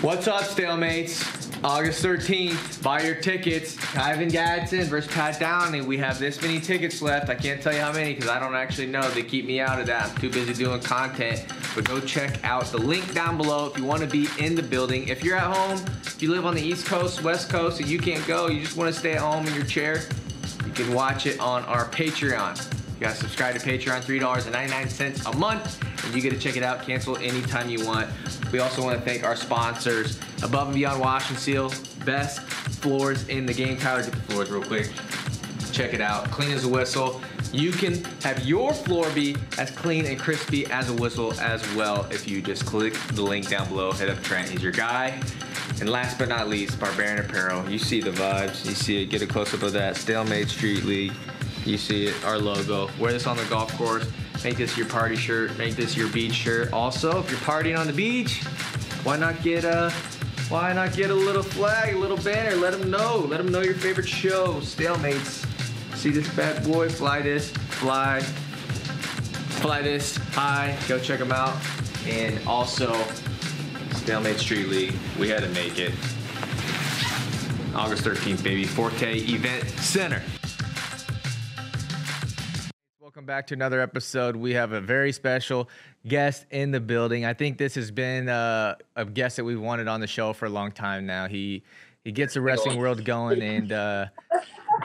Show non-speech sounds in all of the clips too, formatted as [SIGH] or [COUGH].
What's up, stalemates? August 13th, buy your tickets. Ivan Gadson versus Pat Downey. We have this many tickets left. I can't tell you how many because I don't actually know. They keep me out of that. I'm too busy doing content. But go check out the link down below if you want to be in the building. If you're at home, if you live on the East Coast, West Coast, and you can't go, you just want to stay at home in your chair, you can watch it on our Patreon. You gotta subscribe to Patreon, $3.99 a month, you get to check it out, cancel anytime you want. We also want to thank our sponsors, Above and Beyond Wash and Seal, best floors in the game. Tyler, get the floors real quick. Check it out, clean as a whistle. You can have your floor be as clean and crispy as a whistle as well if you just click the link down below. Hit up Trent, he's your guy. And last but not least, Barbarian Apparel. You see the vibes, you see it. Get a close up of that. Stalemate Street League. You see it, our logo. Wear this on the golf course. Make this your party shirt. Make this your beach shirt. Also, if you're partying on the beach, why not get a why not get a little flag, a little banner? Let them know. Let them know your favorite show. Stalemates. See this bad boy? Fly this. Fly. Fly this. Hi. Go check them out. And also, Stalemate Street League. We had to make it. August 13th, baby. Forte Event Center. Welcome back to another episode. We have a very special guest in the building. I think this has been uh, a guest that we've wanted on the show for a long time now. He he gets the wrestling world going, and uh,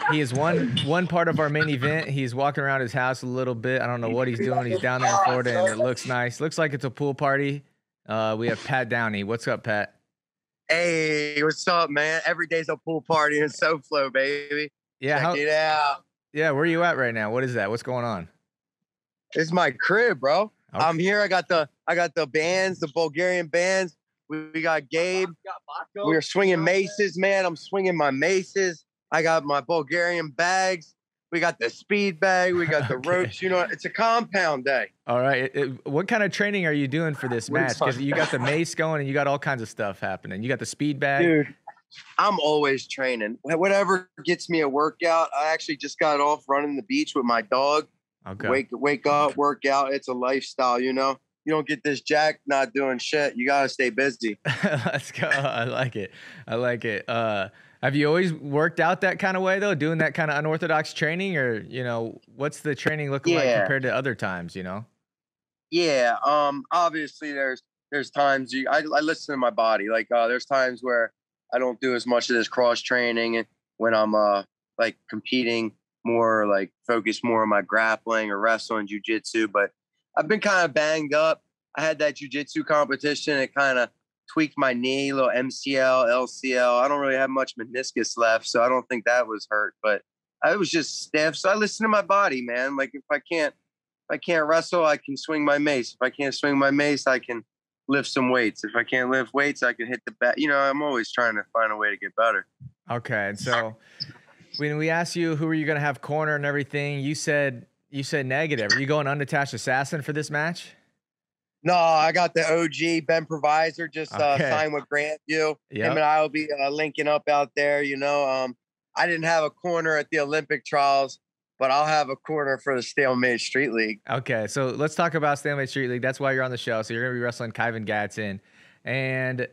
he is one one part of our main event. He's walking around his house a little bit. I don't know what he's doing. He's down there in Florida, and it looks nice. Looks like it's a pool party. Uh, we have Pat Downey. What's up, Pat? Hey, what's up, man? Every day's a pool party in SoFlo, baby. Yeah, Check how, it out. Yeah. Where are you at right now? What is that? What's going on? It's my crib, bro. Okay. I'm here. I got the I got the bands, the Bulgarian bands. We, we got Gabe. We are swinging maces, man. I'm swinging my maces. I got my Bulgarian bags. We got the speed bag. We got the [LAUGHS] Okay. ropes. You know, it's a compound day. All right. It- it- what kind of training are you doing for this match? Because you got the [LAUGHS] mace going and you got all kinds of stuff happening. You got the speed bag. Dude, I'm always training. Whatever gets me a workout. I actually just got off running the beach with my dog. Okay. Wake wake up, work out. It's a lifestyle, you know. You don't get this jack not doing shit. You gotta stay busy. [LAUGHS] Let's go. I like it. I like it. Uh, have you always worked out that kind of way though, doing that kind of unorthodox training, or you know, what's the training look like compared to other times? You know. Yeah. Um. Obviously, there's there's times you I, I listen to my body. Like uh, there's times where I don't do as much of this cross training when I'm uh like competing more like focus more on my grappling or wrestling jujitsu. But I've been kind of banged up. I had that jujitsu competition. It kind of tweaked my knee, little MCL, LCL. I don't really have much meniscus left, so I don't think that was hurt. But I was just stiff. So I listen to my body, man. Like if I can't if I can't wrestle, I can swing my mace. If I can't swing my mace, I can lift some weights. If I can't lift weights, I can hit the bat. You know, I'm always trying to find a way to get better. Okay. And so, when we asked you who are you going to have corner and everything, you said you said negative. Are you going unattached assassin for this match? No, I got the OG Ben Provisor just uh, signed with Grantview. Him Yeah. and I will be uh, linking up out there. You know, um, I didn't have a corner at the Olympic trials, but I'll have a corner for the Stalemate Street League. Okay, so let's talk about Stalemate Street League. That's why you're on the show. So you're gonna be wrestling Kyven Gadson, and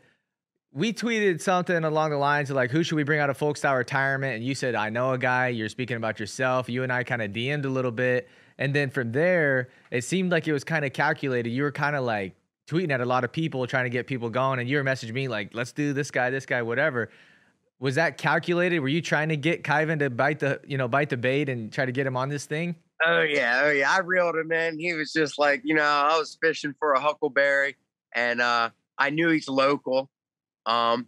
we tweeted something along the lines of like, who should we bring out of folk style retirement? And you said, I know a guy. You're speaking about yourself. You and I kind of DM'd a little bit, and then from there, it seemed like it was kind of calculated. You were kind of like tweeting at a lot of people, trying to get people going, and you were messaging me like, let's do this guy, this guy, whatever. Was that calculated? Were you trying to get Kyven to bite the, you know, bite the bait and try to get him on this thing? Oh yeah, oh yeah. I reeled him in. He was just like, you know, I was fishing for a huckleberry, and uh, I knew he's local. Um,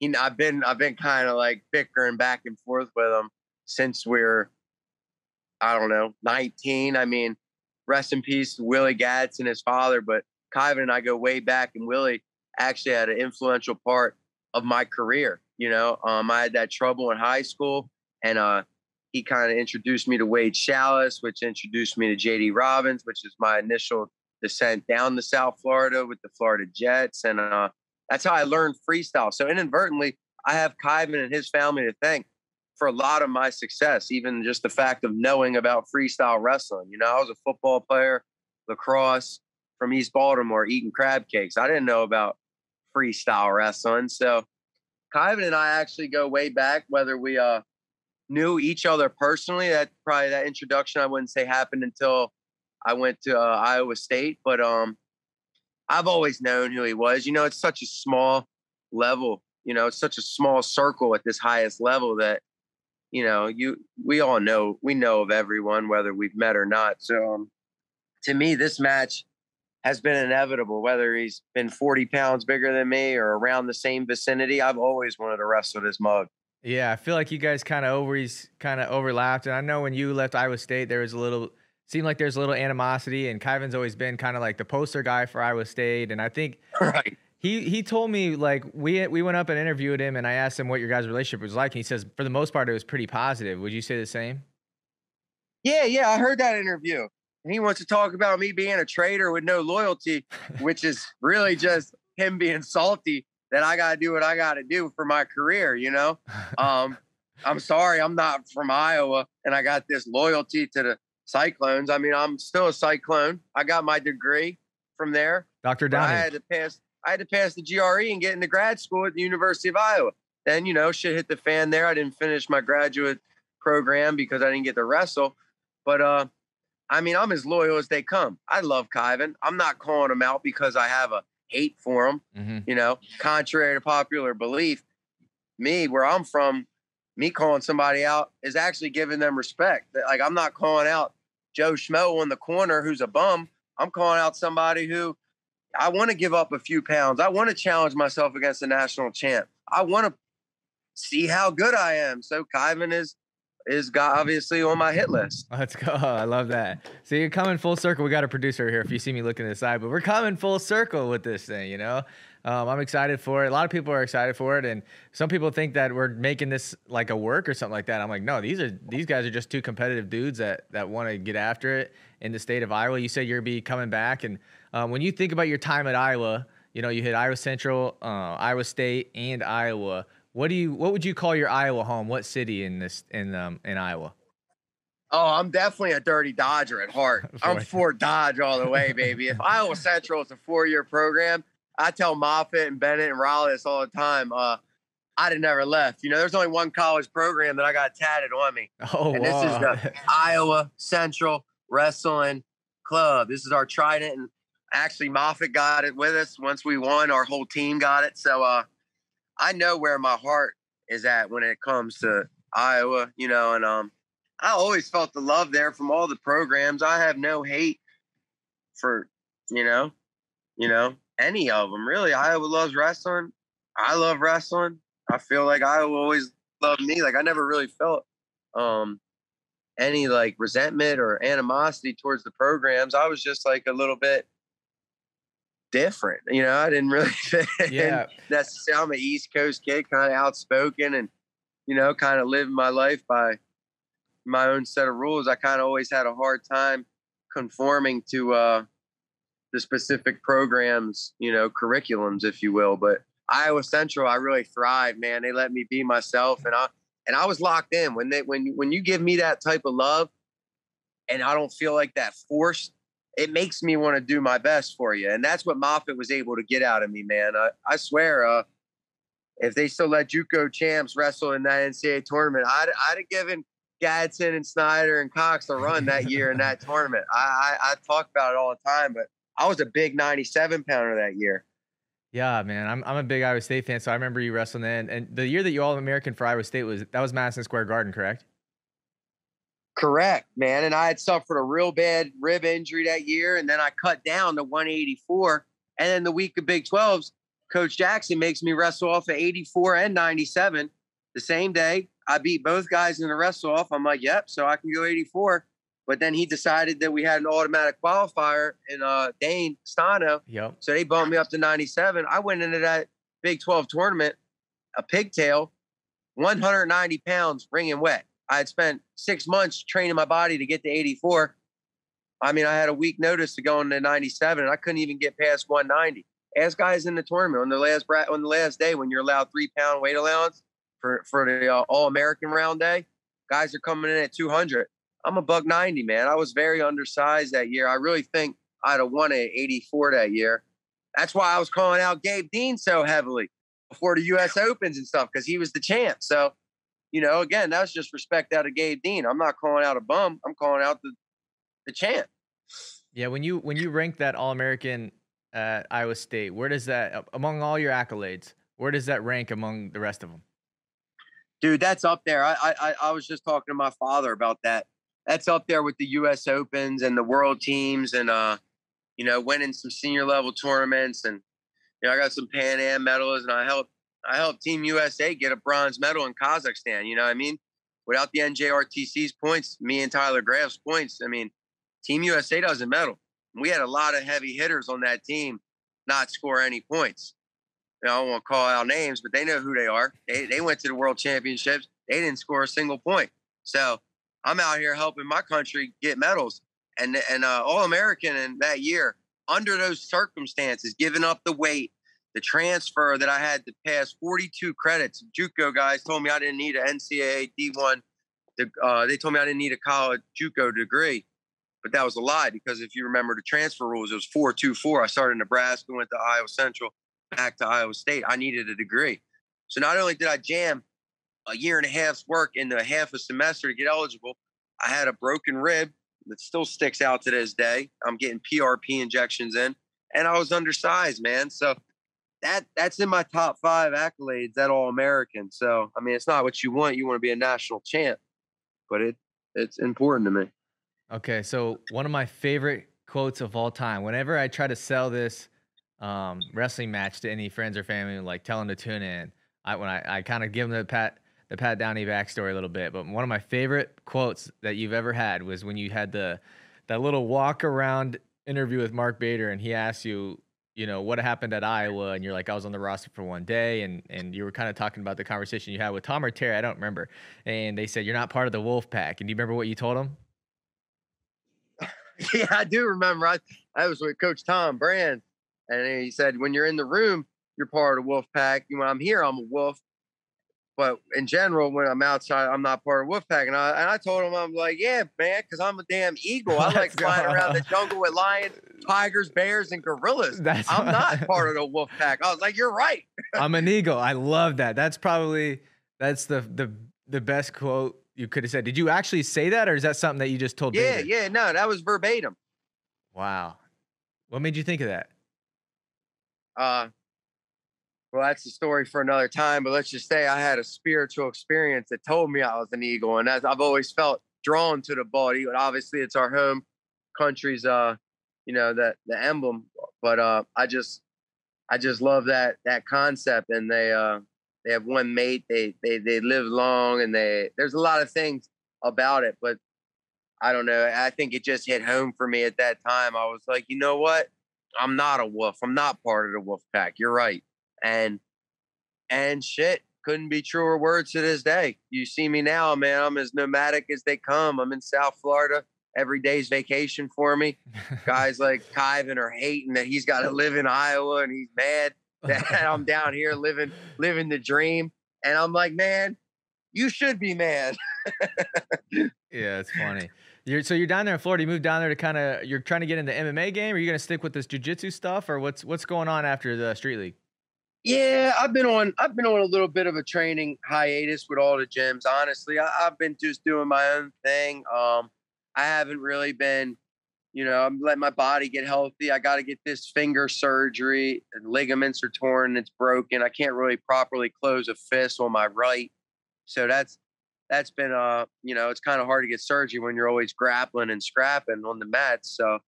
you know, I've been I've been kind of like bickering back and forth with him since we're, I don't know, 19. I mean, rest in peace, Willie Gadson, his father. But Kyven and I go way back, and Willie actually had an influential part of my career. You know, um, I had that trouble in high school, and uh, he kind of introduced me to Wade Schalles, which introduced me to JD Robbins, which is my initial descent down to South Florida with the Florida Jets. And uh, that's how I learned freestyle. So inadvertently, I have Kyven and his family to thank for a lot of my success, even just the fact of knowing about freestyle wrestling. You know, I was a football player, lacrosse from East Baltimore, eating crab cakes. I didn't know about freestyle wrestling. So Kyven and I actually go way back, whether we uh knew each other personally. That probably that introduction I wouldn't say happened until I went to uh, Iowa State, but um, I've always known who he was. You know, it's such a small level. You know, it's such a small circle at this highest level that you know you we all know we know of everyone whether we've met or not. So um, to me, this match has been inevitable. Whether he's been 40 pounds bigger than me or around the same vicinity, I've always wanted to wrestle this mug. Yeah, I feel like you guys kind of always kind of overlapped, and I know when you left Iowa State, there was a little seemed like there's a little animosity, and Kyven's always been kind of like the poster guy for Iowa State, and I think [LAUGHS] right. He he told me like we we went up and interviewed him, and I asked him what your guys' relationship was like, and he says for the most part it was pretty positive. Would you say the same? Yeah, yeah, I heard that interview. And he wants to talk about me being a traitor with no loyalty, which is really just him being salty that I got to do what I got to do for my career, you know? Um, I'm sorry, I'm not from Iowa and I got this loyalty to the Cyclones. I mean, I'm still a Cyclone. I got my degree from there. Dr. Downey. I had to pass I had to pass the GRE and get into grad school at the University of Iowa. Then, you know, shit hit the fan there. I didn't finish my graduate program because I didn't get to wrestle. But uh I mean, I'm as loyal as they come. I love Kyven. I'm not calling him out because I have a hate for him. Mm-hmm. You know, contrary to popular belief, me where I'm from, me calling somebody out is actually giving them respect. Like I'm not calling out Joe Schmo in the corner who's a bum. I'm calling out somebody who I want to give up a few pounds. I want to challenge myself against a national champ. I want to see how good I am. So Kyven is is got obviously on my hit list. Let's go. [LAUGHS] I love that. So you're coming full circle. We got a producer here if you see me looking to the side, but we're coming full circle with this thing, you know? Um, I'm excited for it. A lot of people are excited for it, and some people think that we're making this like a work or something like that. I'm like, no, these are these guys are just two competitive dudes that that want to get after it in the state of Iowa. You said you're be coming back, and um, when you think about your time at Iowa, you know you hit Iowa Central, uh, Iowa State, and Iowa. What do you what would you call your Iowa home? What city in this in um in Iowa? Oh, I'm definitely a dirty Dodger at heart. [LAUGHS] I'm for Dodge all the way, baby. If Iowa [LAUGHS] Central is a four year program, I tell Moffitt and Bennett and Raleigh this all the time. Uh, I'd have never left. You know, there's only one college program that I got tatted on me. Oh, and wow. this is the [LAUGHS] Iowa Central Wrestling Club. This is our trident. And actually, Moffitt got it with us once we won. Our whole team got it. So, uh, I know where my heart is at when it comes to Iowa, you know, and um, I always felt the love there from all the programs. I have no hate for, you know, you know, any of them really. Iowa loves wrestling. I love wrestling. I feel like Iowa always loved me. Like I never really felt um any like resentment or animosity towards the programs. I was just like a little bit different. You know, I didn't really [LAUGHS] fit yeah. necessarily. I'm an East Coast kid, kind of outspoken and, you know, kind of living my life by my own set of rules. I kind of always had a hard time conforming to uh, the specific programs, you know, curriculums, if you will. But Iowa Central, I really thrived, man. They let me be myself and I and I was locked in. When they when when you give me that type of love and I don't feel like that forced it makes me want to do my best for you. And that's what Moffitt was able to get out of me, man. I, I swear, uh, if they still let JUCO champs wrestle in that NCAA tournament, I'd, I'd have given Gadson and Snyder and Cox a run that year in that [LAUGHS] tournament. I, I, I talk about it all the time, but I was a big 97 pounder that year. Yeah, man, I'm I'm a big Iowa State fan, so I remember you wrestling then. And the year that you All American for Iowa State was that was Madison Square Garden, correct? Correct, man. And I had suffered a real bad rib injury that year, and then I cut down to 184. And then the week of Big 12s, Coach Jackson makes me wrestle off at 84 and 97 the same day. I beat both guys in the wrestle off. I'm like, yep, so I can go 84. But then he decided that we had an automatic qualifier in uh, Dane Stano. Yep. So they bumped me up to 97. I went into that Big 12 tournament, a pigtail, 190 pounds, ringing wet. I had spent six months training my body to get to 84. I mean, I had a week notice to go into 97, and I couldn't even get past 190. Ask guys in the tournament on the last on the last day when you're allowed three pound weight allowance for for the uh, All American round day. Guys are coming in at 200. I'm a buck 90, man. I was very undersized that year. I really think I'd have won at 84 that year. That's why I was calling out Gabe Dean so heavily before the U.S. Opens and stuff because he was the champ. So, you know, again, that's just respect out of Gabe Dean. I'm not calling out a bum. I'm calling out the the champ. Yeah, when you when you rank that All American at Iowa State, where does that among all your accolades? Where does that rank among the rest of them? Dude, that's up there. I I I was just talking to my father about that. That's up there with the U.S. Opens and the World teams, and uh, you know, winning some senior level tournaments, and you know, I got some Pan Am medals, and I helped I helped Team USA get a bronze medal in Kazakhstan. You know what I mean? Without the NJRTC's points, me and Tyler Graff's points, I mean, Team USA doesn't medal. We had a lot of heavy hitters on that team not score any points. You know, I to call out names, but they know who they are. They, they went to the world championships. They didn't score a single point. So I'm out here helping my country get medals and and uh, All American in that year under those circumstances, giving up the weight, the transfer that I had to pass 42 credits. JUCO guys told me I didn't need an NCAA D1. Uh, they told me I didn't need a college JUCO degree, but that was a lie because if you remember the transfer rules, it was 424. I started in Nebraska, went to Iowa Central, back to Iowa State. I needed a degree. So not only did I jam a year and a half's work into half a semester to get eligible, I had a broken rib that still sticks out to this day. I'm getting PRP injections in, and I was undersized, man. So that that's in my top five accolades at All American. So I mean, it's not what you want. You want to be a national champ, but it it's important to me. Okay, so one of my favorite quotes of all time. Whenever I try to sell this um, wrestling match to any friends or family, like tell them to tune in, I when I, I kind of give them the pat the Pat Downey backstory a little bit. But one of my favorite quotes that you've ever had was when you had the that little walk around interview with Mark Bader, and he asked you, you know, what happened at Iowa, and you're like, I was on the roster for one day, and and you were kind of talking about the conversation you had with Tom or Terry, I don't remember, and they said you're not part of the Wolf Pack, and do you remember what you told them? [LAUGHS] yeah, I do remember. I I was with Coach Tom Brand, and he said when you're in the room, you're part of the Wolf Pack. When I'm here, I'm a Wolf. But in general, when I'm outside, I'm not part of Wolfpack. And I and I told him, I'm like, yeah, man, because I'm a damn eagle. I like flying around the [LAUGHS] jungle with lions, tigers, bears, and gorillas. That's I'm [LAUGHS] not part of the Wolfpack. I was like, you're right. I'm an eagle. I love that. That's probably that's the the the best quote you could have said. Did you actually say that, or is that something that you just told? Yeah, yeah, no, that was verbatim. Wow, what made you think of that? Uh, well, that's a story for another time. But let's just say I had a spiritual experience that told me I was an eagle, and as I've always felt drawn to the bald eagle. Obviously, it's our home country's, uh, you know, that the emblem. But uh, I just, I just love that that concept, and they, uh, they have one mate. They, they, they live long, and they. There's a lot of things about it, but I don't know. I think it just hit home for me at that time. I was like, you know what? I'm not a wolf. I'm not part of the wolf pack. You're right and and shit couldn't be truer words to this day. You see me now, man. I'm as nomadic as they come. I'm in South Florida. Every day's vacation for me. [LAUGHS] Guys like Kyven are hating that he's got to live in Iowa and he's mad [LAUGHS] that I'm down here living living the dream. And I'm like, man, you should be mad. [LAUGHS] yeah, it's funny. You're so you're down there in Florida. You moved down there to kind of you're trying to get into MMA game. Are you going to stick with this jujitsu stuff, or what's what's going on after the street league? Yeah, I've been on I've been on a little bit of a training hiatus with all the gyms. Honestly, I, have been just doing my own thing. Um, I haven't really been, you know, I'm letting my body get healthy. I got to get this finger surgery. Ligaments are torn. It's broken. I can't really properly close a fist on my right. So that's that's been uh, you know, it's kind of hard to get surgery when you're always grappling and scrapping on the mats. So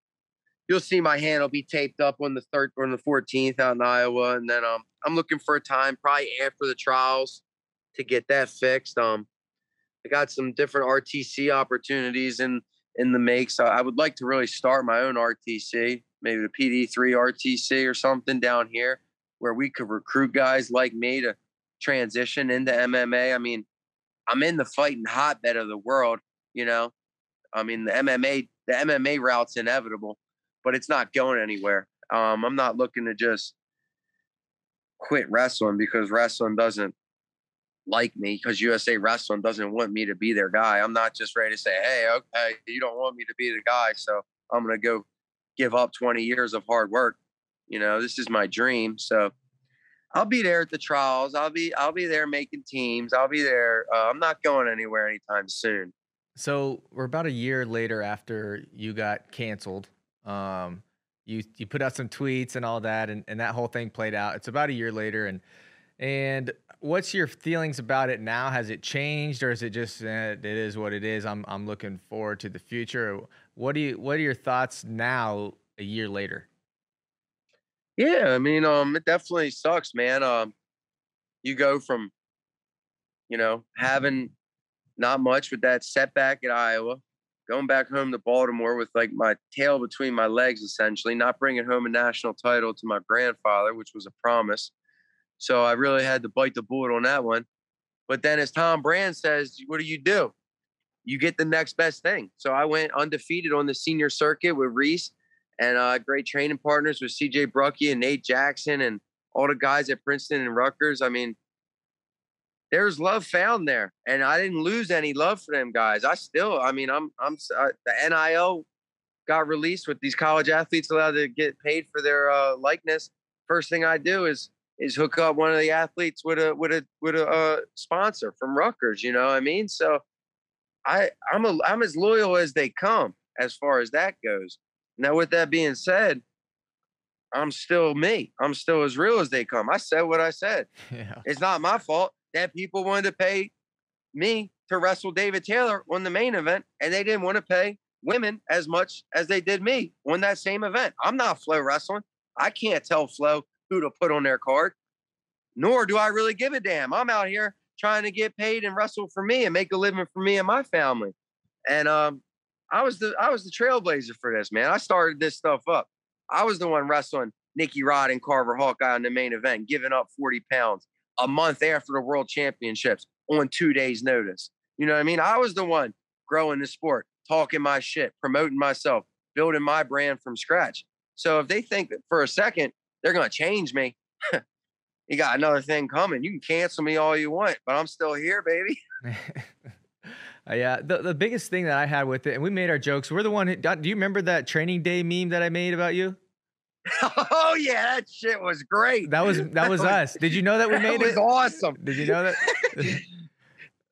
you'll see my hand will be taped up on the third on the 14th out in Iowa, and then um, I'm looking for a time probably after the trials to get that fixed. Um, I got some different RTC opportunities in in the make, so I would like to really start my own RTC, maybe the PD3 RTC or something down here, where we could recruit guys like me to transition into MMA. I mean, I'm in the fighting hotbed of the world, you know. I mean, the MMA the MMA route's inevitable but it's not going anywhere. Um, I'm not looking to just quit wrestling because wrestling doesn't like me because USA Wrestling doesn't want me to be their guy. I'm not just ready to say, hey, okay, you don't want me to be the guy, so I'm gonna go give up 20 years of hard work. You know, this is my dream. So I'll be there at the trials. I'll be I'll be there making teams. I'll be there. Uh, I'm not going anywhere anytime soon. So we're about a year later after you got canceled. Um, you you put out some tweets and all that, and, and that whole thing played out. It's about a year later, and and what's your feelings about it now? Has it changed, or is it just eh, it is what it is? I'm I'm looking forward to the future. What do you What are your thoughts now, a year later? Yeah, I mean, um, it definitely sucks, man. Um, you go from, you know, having not much with that setback at Iowa, going back home to Baltimore with like my tail between my legs, essentially, not bringing home a national title to my grandfather, which was a promise. So I really had to bite the bullet on that one. But then, as Tom Brand says, what do you do? You get the next best thing. So I went undefeated on the senior circuit with Reese and uh, great training partners with CJ Brucky and Nate Jackson and all the guys at Princeton and Rutgers. I mean, there's love found there, and I didn't lose any love for them guys. I still, I mean, I'm, I'm uh, the NIL got released with these college athletes allowed to get paid for their uh, likeness. First thing I do is is hook up one of the athletes with a with a with a uh, sponsor from Rutgers. You know what I mean? So I I'm a I'm as loyal as they come as far as that goes. Now, with that being said, I'm still me. I'm still as real as they come. I said what I said. [LAUGHS] Yeah. It's not my fault that people wanted to pay me to wrestle David Taylor on the main event, and they didn't want to pay women as much as they did me on that same event. I'm not Flo Wrestling. I can't tell Flo who to put on their card, nor do I really give a damn. I'm out here trying to get paid and wrestle for me and make a living for me and my family. And um, I was the I was the trailblazer for this, man. I started this stuff up. I was the one wrestling Nikki Rod and Carver Hawkeye in the main event, giving up 40 pounds a month after the world championships on two days' notice. You know what I mean? I was the one growing the sport, talking my shit, promoting myself, building my brand from scratch. So if they think that for a second they're gonna change me, [LAUGHS] you got another thing coming. You can cancel me all you want, but I'm still here, baby. [LAUGHS] [LAUGHS] Uh, yeah, the the biggest thing that I had with it, and we made our jokes. We're the one. Who, do you remember that training day meme that I made about you? Oh yeah, that shit was great. That was that, was, [LAUGHS] us. Did you know that we made it? that was it? awesome. Did you know that? [LAUGHS]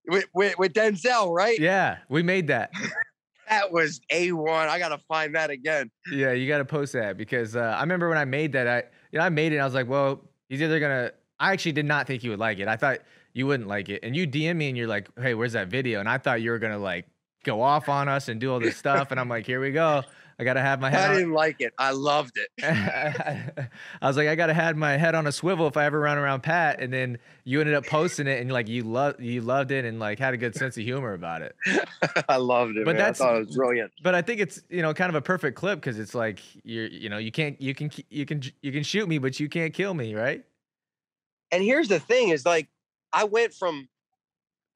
with, with, with Denzel, right? Yeah, we made that. [LAUGHS] that was a one. I gotta find that again. Yeah, you gotta post that because uh, I remember when I made that. I you know I made it. I was like, well, he's either gonna. I actually did not think he would like it. I thought you wouldn't like it. And you DM me and you're like, hey, where's that video? And I thought you were gonna like go off on us and do all this stuff. And I'm like, here we go. I gotta have my head. I didn't like it. I loved it. [LAUGHS] I was like, I gotta have my head on a swivel if I ever run around Pat. And then you ended up posting it, and like you loved you loved it, and like had a good sense of humor about it. [LAUGHS] I loved it. But man. that's I thought it was brilliant. But I think it's you know kind of a perfect clip because it's like you're you know you can't you can you can you can shoot me, but you can't kill me, right? And here's the thing: is like I went from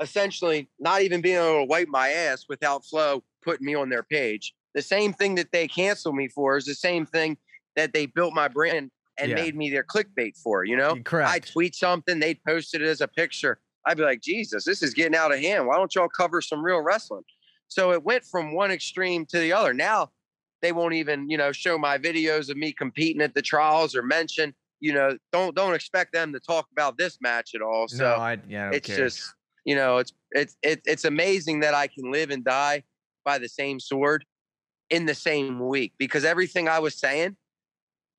essentially not even being able to wipe my ass without Flo putting me on their page. The same thing that they canceled me for is the same thing that they built my brand and yeah. made me their clickbait for. You know, correct. I tweet something, they posted it as a picture. I'd be like, Jesus, this is getting out of hand. Why don't y'all cover some real wrestling? So it went from one extreme to the other. Now they won't even, you know, show my videos of me competing at the trials or mention you know, don't don't expect them to talk about this match at all. So no, I, yeah, I it's care. just you know, it's it's it's it's amazing that I can live and die by the same sword in the same week because everything I was saying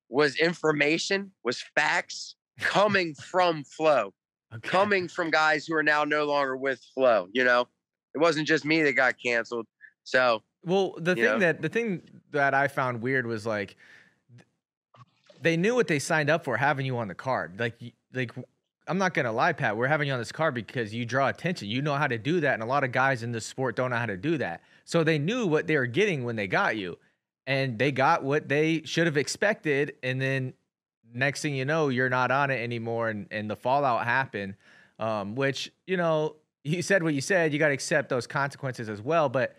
was information, was facts [LAUGHS] coming from Flo, okay. coming from guys who are now no longer with Flo. You know, it wasn't just me that got canceled. So, well, the thing know. that the thing that I found weird was like they knew what they signed up for having you on the card. Like, like I'm not gonna lie, Pat. We're having you on this card because you draw attention. You know how to do that, and a lot of guys in this sport don't know how to do that. So they knew what they were getting when they got you, and they got what they should have expected. And then next thing you know, you're not on it anymore, and and the fallout happened. Um, which you know, you said what you said. You got to accept those consequences as well. But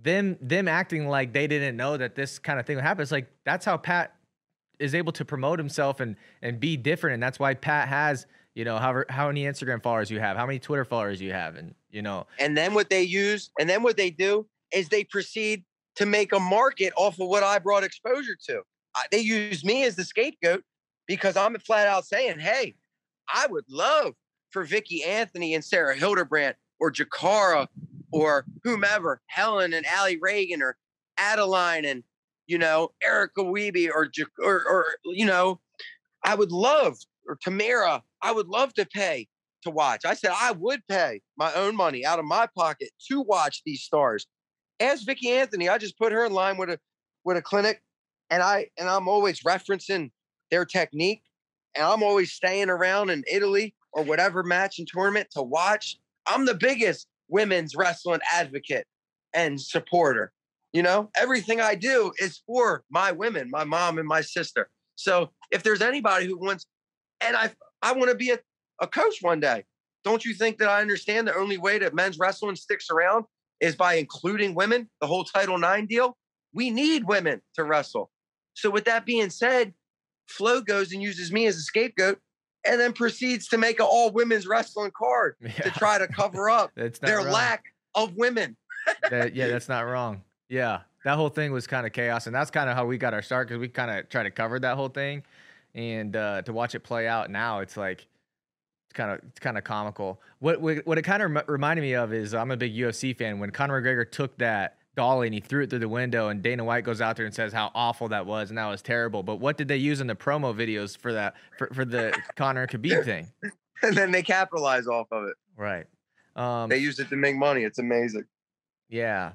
them them acting like they didn't know that this kind of thing would happen. It's like that's how Pat is able to promote himself and and be different, and that's why Pat has you know how how many Instagram followers you have, how many Twitter followers you have, and you know. And then what they use, and then what they do is they proceed to make a market off of what I brought exposure to. they use me as the scapegoat because I'm flat out saying, hey, I would love for Vicky Anthony and Sarah Hildebrandt or Jacarra or whomever, Helen and Alli Ragan or Adeline and, you know, Erica Wiebe or, or, or, you know, I would love, or Tamara, I would love to pay to watch. I said I would pay my own money out of my pocket to watch these stars. As Vicky Anthony, I just put her in line with a with a clinic, and I and I'm always referencing their technique, and I'm always staying around in Italy or whatever match and tournament to watch. I'm the biggest women's wrestling advocate and supporter. You know, everything I do is for my women, my mom and my sister. So if there's anybody who wants, and I I want to be a, a coach one day. Don't you think that I understand the only way that men's wrestling sticks around is by including women, the whole Title IX deal? We need women to wrestle. So with that being said, Flo goes and uses me as a scapegoat and then proceeds to make an all women's wrestling card [LAUGHS] yeah. to try to cover up [LAUGHS] their wrong. lack of women. [LAUGHS] that, yeah, that's not wrong. Yeah, that whole thing was kind of chaos, and that's kind of how we got our start because we kind of tried to cover that whole thing, and uh, to watch it play out now, it's like it's kind of it's kind of comical. What what it kind of reminded me of is I'm a big UFC fan. When Conor McGregor took that dolly and he threw it through the window, and Dana White goes out there and says how awful that was and that was terrible. But what did they use in the promo videos for that for, for the Conor Khabib thing? [LAUGHS] And then they capitalize off of it. Right. Um, they used it to make money. It's amazing. Yeah.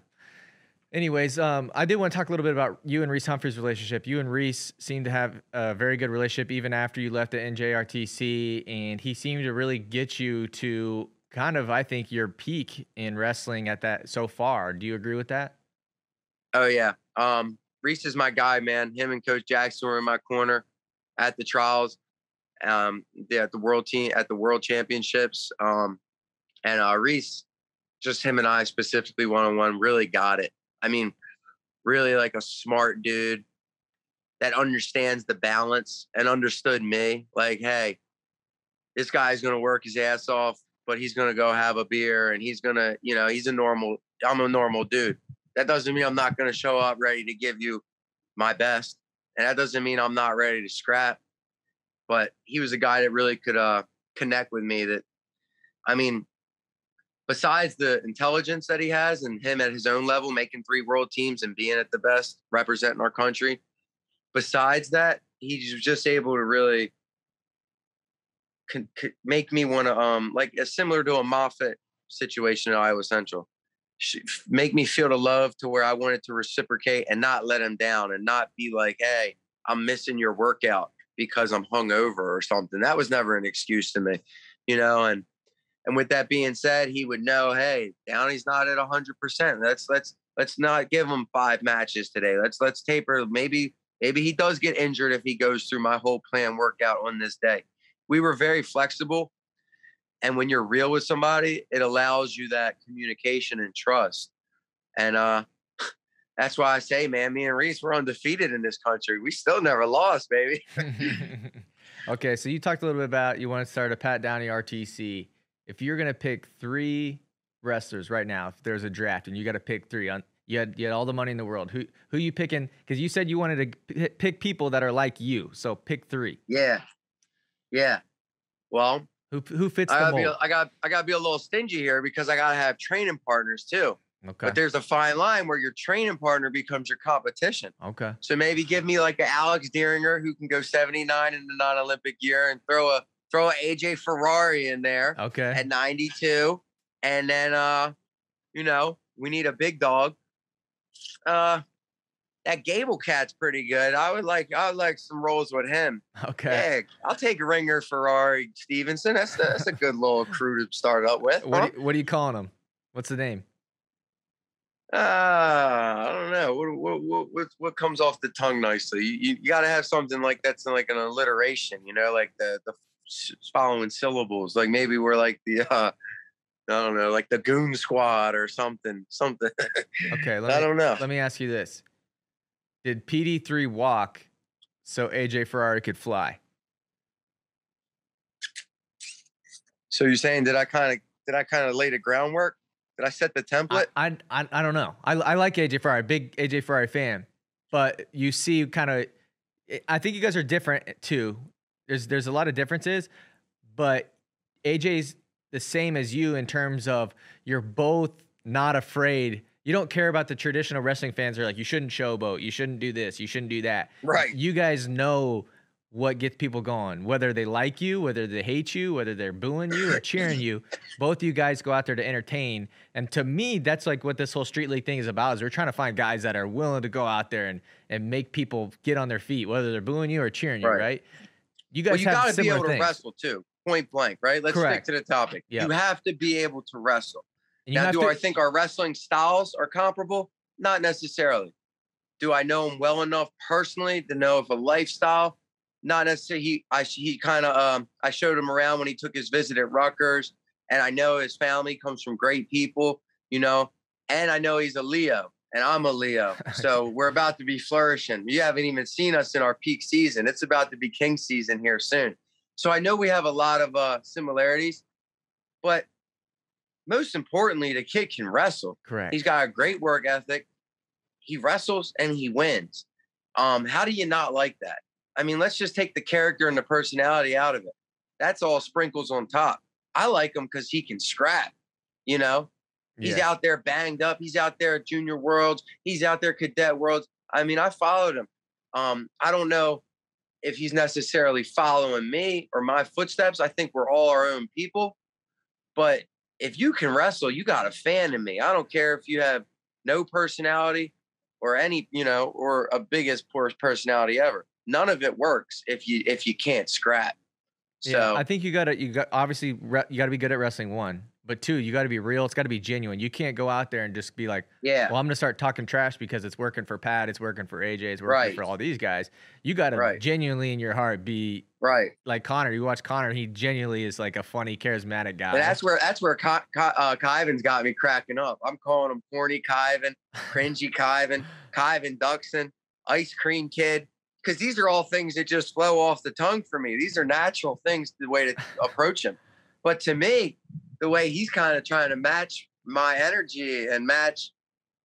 Anyways, um, I did want to talk a little bit about you and Reese Humphrey's relationship. You and Reese seem to have a very good relationship even after you left the NJRTC, and he seemed to really get you to kind of, I think, your peak in wrestling at that so far. Do you agree with that? Oh yeah, um, Reese is my guy, man. Him and Coach Jackson were in my corner at the trials, um, at the world team at the world championships, um, and uh, Reese, just him and I specifically one on one, really got it I mean, really like a smart dude that understands the balance and understood me. Like, hey, this guy's gonna work his ass off, but he's gonna go have a beer and he's gonna, you know, he's a normal. I'm a normal dude. That doesn't mean I'm not gonna show up ready to give you my best, and that doesn't mean I'm not ready to scrap. But he was a guy that really could uh, connect with me. That, I mean, besides the intelligence that he has and him at his own level making three world teams and being at the best representing our country besides that he's just able to really con- con- make me want to um like similar to a Moffitt situation at Iowa Central. Make me feel the love to where I wanted to reciprocate and not let him down and not be like hey I'm missing your workout because I'm hungover or something. That was never an excuse to me you know and and with that being said, he would know, hey, Downey's not at hundred percent. Let's let's let's not give him five matches today. Let's let's taper. Maybe maybe he does get injured if he goes through my whole plan workout on this day. We were very flexible. And when you're real with somebody, it allows you that communication and trust. And uh [LAUGHS] that's why I say, man, me and Reese, we're undefeated in this country. We still never lost, baby. [LAUGHS] okay, so you talked a little bit about you want to start a Pat Downey RTC if you're gonna pick three wrestlers right now, if there's a draft and you got to pick three on, you had you had all the money in the world. Who who you picking? Because you said you wanted to pick people that are like you. So pick three. Yeah, yeah. Well, who who fits I gotta the mold? Be, I got I got to be a little stingy here because I got to have training partners too. Okay. But there's a fine line where your training partner becomes your competition. Okay. So maybe give me like an Alex Dieringer who can go 79 in the non-Olympic year and throw a throw AJ Ferrari in there. Okay. At 92. And then uh, you know, we need a big dog. Uh that Gable cat's pretty good. I would like I would like some rolls with him. Okay. Yeah, I'll take Ringer Ferrari Steveson. That's the, that's a good little crew to start up with. What, huh? you, what are you calling him? What's the name? Uh, I don't know. What, what what what comes off the tongue nicely? You, you, you got to have something like that's like an alliteration, you know, like the the following syllables. Like maybe we're like the uh I don't know, like the goon squad or something. Something. Okay, [LAUGHS] I me, don't know. Let me ask you this. Did PD3 walk so AJ Ferrari could fly? So you're saying did I kind of did I kind of lay the groundwork? Did I set the template? I I, I don't know. I, I like AJ Ferrari, big AJ Ferrari fan, but you see kind of I think you guys are different too. There's there's a lot of differences, but AJ's the same as you in terms of you're both not afraid. You don't care about the traditional wrestling fans are like you shouldn't showboat, you shouldn't do this, you shouldn't do that. Right. You guys know what gets people going, whether they like you, whether they hate you, whether they're booing you or cheering you. [LAUGHS] Both you guys go out there to entertain, and to me, that's like what this whole street league thing is about. Is we're trying to find guys that are willing to go out there and and make people get on their feet, whether they're booing you or cheering you, Right. You guys Well, you got to be able things. to wrestle too. Point blank, right? Let's Correct. stick to the topic. Yeah. You have to be able to wrestle. And now, do to- I think our wrestling styles are comparable? Not necessarily. Do I know him well enough personally to know if a lifestyle? Not necessarily. He, I, he kind of, um, I showed him around when he took his visit at Rutgers, and I know his family comes from great people, you know, and I know he's a Leo, and I'm a Leo, so [LAUGHS] we're about to be flourishing. You haven't even seen us in our peak season. It's about to be king season here soon. So I know we have a lot of uh, similarities, but most importantly, the kid can wrestle. correct. He's got a great work ethic. He wrestles and he wins. Um, how do you not like that? I mean, let's just take the character and the personality out of it. That's all sprinkles on top. I like him because he can scrap. You know, he's Yeah. out there banged up. He's out there at junior worlds. He's out there cadet worlds. I mean, I followed him. Um, I don't know if he's necessarily following me or my footsteps. I think we're all our own people. But if you can wrestle, you got a fan in me. I don't care if you have no personality or any, you know, or a biggest worst personality ever. None of it works if you if you can't scrap. So yeah, I think you gotta you got obviously you gotta be good at wrestling one, but two, you gotta be real. It's gotta be genuine. You can't go out there and just be like, yeah, well, I'm gonna start talking trash because it's working for Pat, it's working for AJ, it's working Right. for all these guys. You gotta Right. genuinely in your heart be right. like Conor. You watch Conor, he genuinely is like a funny, charismatic guy. And that's where that's where Ky- Ky- uh, Kyven's got me cracking up. I'm calling him corny Kyven, cringy Kyven, Kyven Duxon, ice cream kid, because these are all things that just flow off the tongue for me. These are natural things, the way to approach him. But to me, the way he's kind of trying to match my energy and match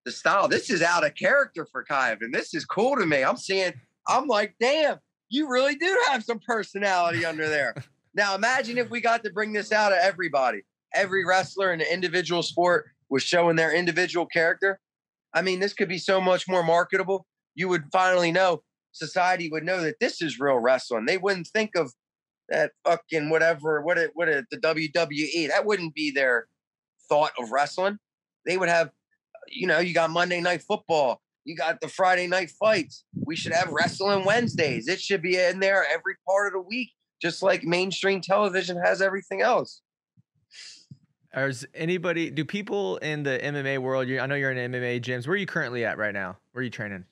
the style, this is out of character for Kyven. This is cool to me. I'm seeing, I'm like, damn, you really do have some personality under there. [LAUGHS] Now imagine if we got to bring this out of everybody. Every wrestler in the individual sport was showing their individual character. I mean, this could be so much more marketable. You would finally know, society would know that this is real wrestling. They wouldn't think of that fucking whatever, what it, what it, the WWE. That wouldn't be their thought of wrestling. They would have, you know, you got Monday Night Football, you got the Friday Night Fights. We should have wrestling Wednesdays. It should be in there every part of the week just like mainstream television has everything else. Is anybody? Do people in the MMA world? I know you're in MMA gyms. Where are you currently at right now? Where are you training?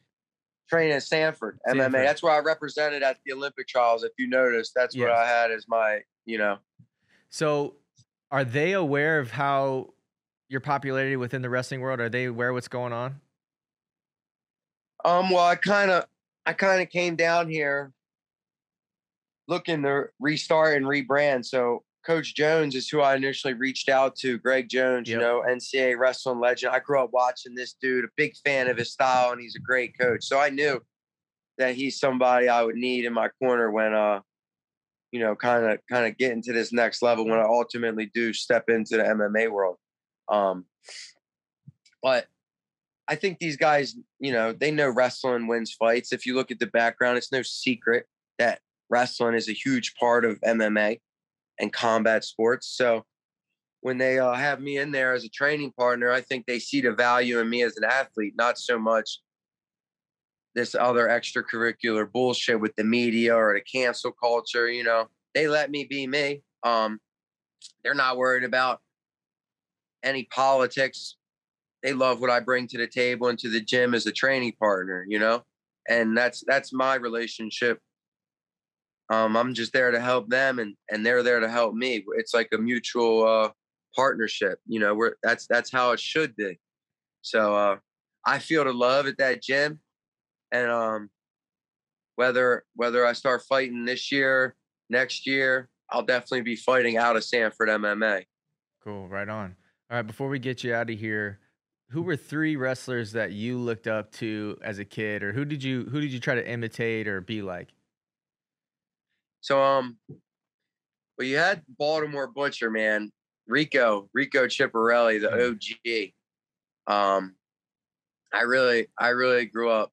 Training at Sanford, MMA. That's where I represented at the Olympic trials. If you noticed, that's what I had as my, you know, So, are they aware of how your popularity within the wrestling world? Are they aware what's going on? Um, well, I kind of, I kind of came down here looking to restart and rebrand. So Coach Jones is who I initially reached out to. Greg Jones, Yep. you know, NCAA wrestling legend. I grew up watching this dude, a big fan of his style, and he's a great coach. So I knew that he's somebody I would need in my corner when, uh, you know, kind of, kind of getting to this next level when I ultimately do step into the MMA world. Um, but I think these guys, you know, they know wrestling wins fights. If you look at the background, it's no secret that wrestling is a huge part of MMA and combat sports. So when they uh, have me in there as a training partner, I think they see the value in me as an athlete, not so much this other extracurricular bullshit with the media or the cancel culture. You know, they let me be me. Um, they're not worried about any politics they love what I bring to the table and to the gym as a training partner, you know? And that's that's my relationship. Um, I'm just there to help them and and they're there to help me. It's like a mutual uh partnership, you know, where that's that's how it should be. So uh I feel the love at that gym. And um whether whether I start fighting this year, next year, I'll definitely be fighting out of Sanford MMA. Cool, right on. All right, before we get you out of here, who were three wrestlers that you looked up to as a kid, or who did you who did you try to imitate or be like? So um, well, you had Baltimore Butcher, man, Rico, Rico Chiapparelli, the OG. Um, I really, I really grew up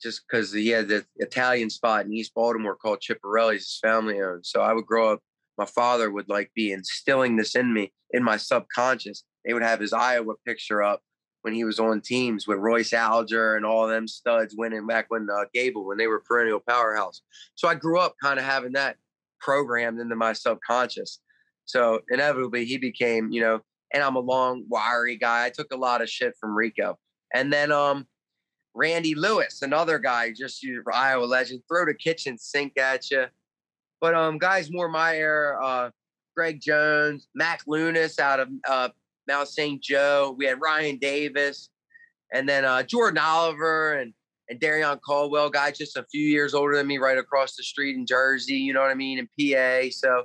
just because he had the Italian spot in East Baltimore called Chiapparelli's, his family owned. So I would grow up. My father would like be instilling this in me in my subconscious. They would have his Iowa picture up when he was on teams with Royce Alger and all them studs winning back when uh, Gable when they were perennial powerhouse. So I grew up kind of having that programmed into my subconscious. So inevitably he became, you know, and I'm a long, wiry guy. I took a lot of shit from Rico. And then um Randy Lewis, another guy, just Iowa legend, throw the kitchen sink at you. But um guys more my era, uh Greg Jones, Mack Lewnes out of uh Mount St. Joe. We had Ryan Davis, and then uh Jordan Oliver and and Darrion Caldwell, guy just a few years older than me, right across the street in Jersey. You know what I mean? In PA. So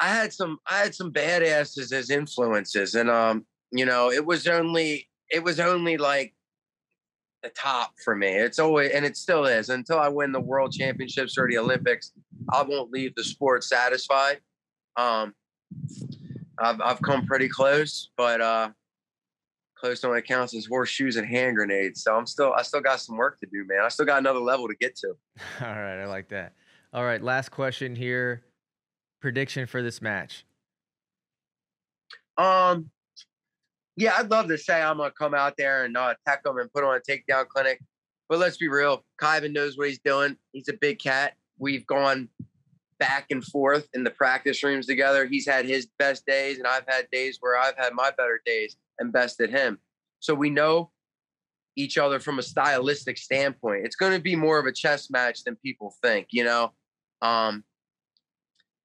I had some I had some badasses as influences, and um, you know, it was only it was only like the top for me. It's always and it still is until I win the world championships or the Olympics. I won't leave the sport satisfied. Um, I've I've come pretty close, but uh, close to what counts as horseshoes and hand grenades. So I'm still I still got some work to do, man. I still got another level to get to. [LAUGHS] All right, I like that. All right, last question here. Prediction for this match. Um, yeah, I'd love to say I'm gonna come out there and uh, attack him and put on a takedown clinic, but let's be real. Kyven knows what he's doing. He's a big cat. We've gone back and forth in the practice rooms together. He's had his best days, and I've had days where I've had my better days and bested him. So we know each other from a stylistic standpoint. It's going to be more of a chess match than people think, you know. Um,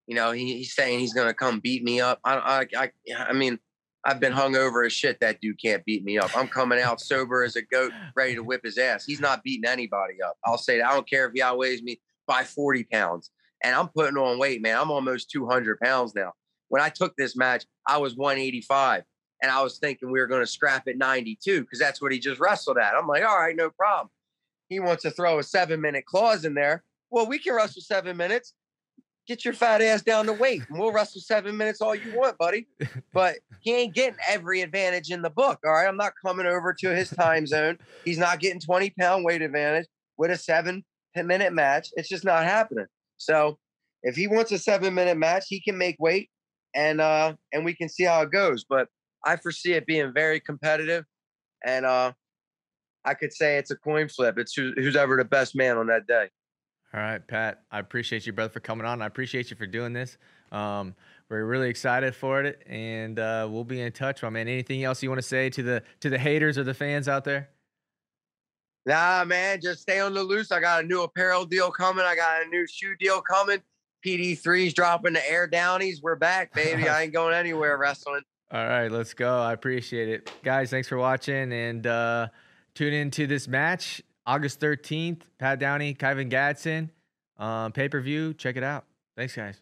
you know, he, he's saying he's going to come beat me up. I, I, I, I mean, I've been hung over as shit. That dude can't beat me up. I'm coming out sober as a goat, ready to whip his ass. He's not beating anybody up. I'll say that. I don't care if he outweighs me by 40 pounds. And I'm putting on weight, man. I'm almost 200 pounds now. When I took this match, I was 185 and I was thinking we were going to scrap at 92 because that's what he just wrestled at. I'm like, all right, no problem. He wants to throw a seven minute clause in there. Well, we can wrestle seven minutes. Get your fat ass down to weight and we'll wrestle seven minutes all you want, buddy. [LAUGHS] But he ain't getting every advantage in the book. All right. I'm not coming over to his time zone. He's not getting 20 pound weight advantage with a seven minute match. It's just not happening. So if he wants a seven minute match, he can make weight and uh and we can see how it goes. But I foresee it being very competitive, and uh, I could say it's a coin flip. It's who, who's ever the best man on that day. All right, Pat. I appreciate you, brother, for coming on. I appreciate you for doing this. Um, we're really excited for it, and uh, we'll be in touch, my man. Anything else you want to say to the to the haters or the fans out there? Nah, man, just stay on the loose. I got a new apparel deal coming. I got a new shoe deal coming. PD3's dropping the air downies. We're back, baby. I ain't [LAUGHS] going anywhere wrestling. All right, let's go. I appreciate it. Guys, thanks for watching and uh, tune into this match August 13th. Pat Downey, Kyven Gadson, um, pay per view. Check it out. Thanks, guys.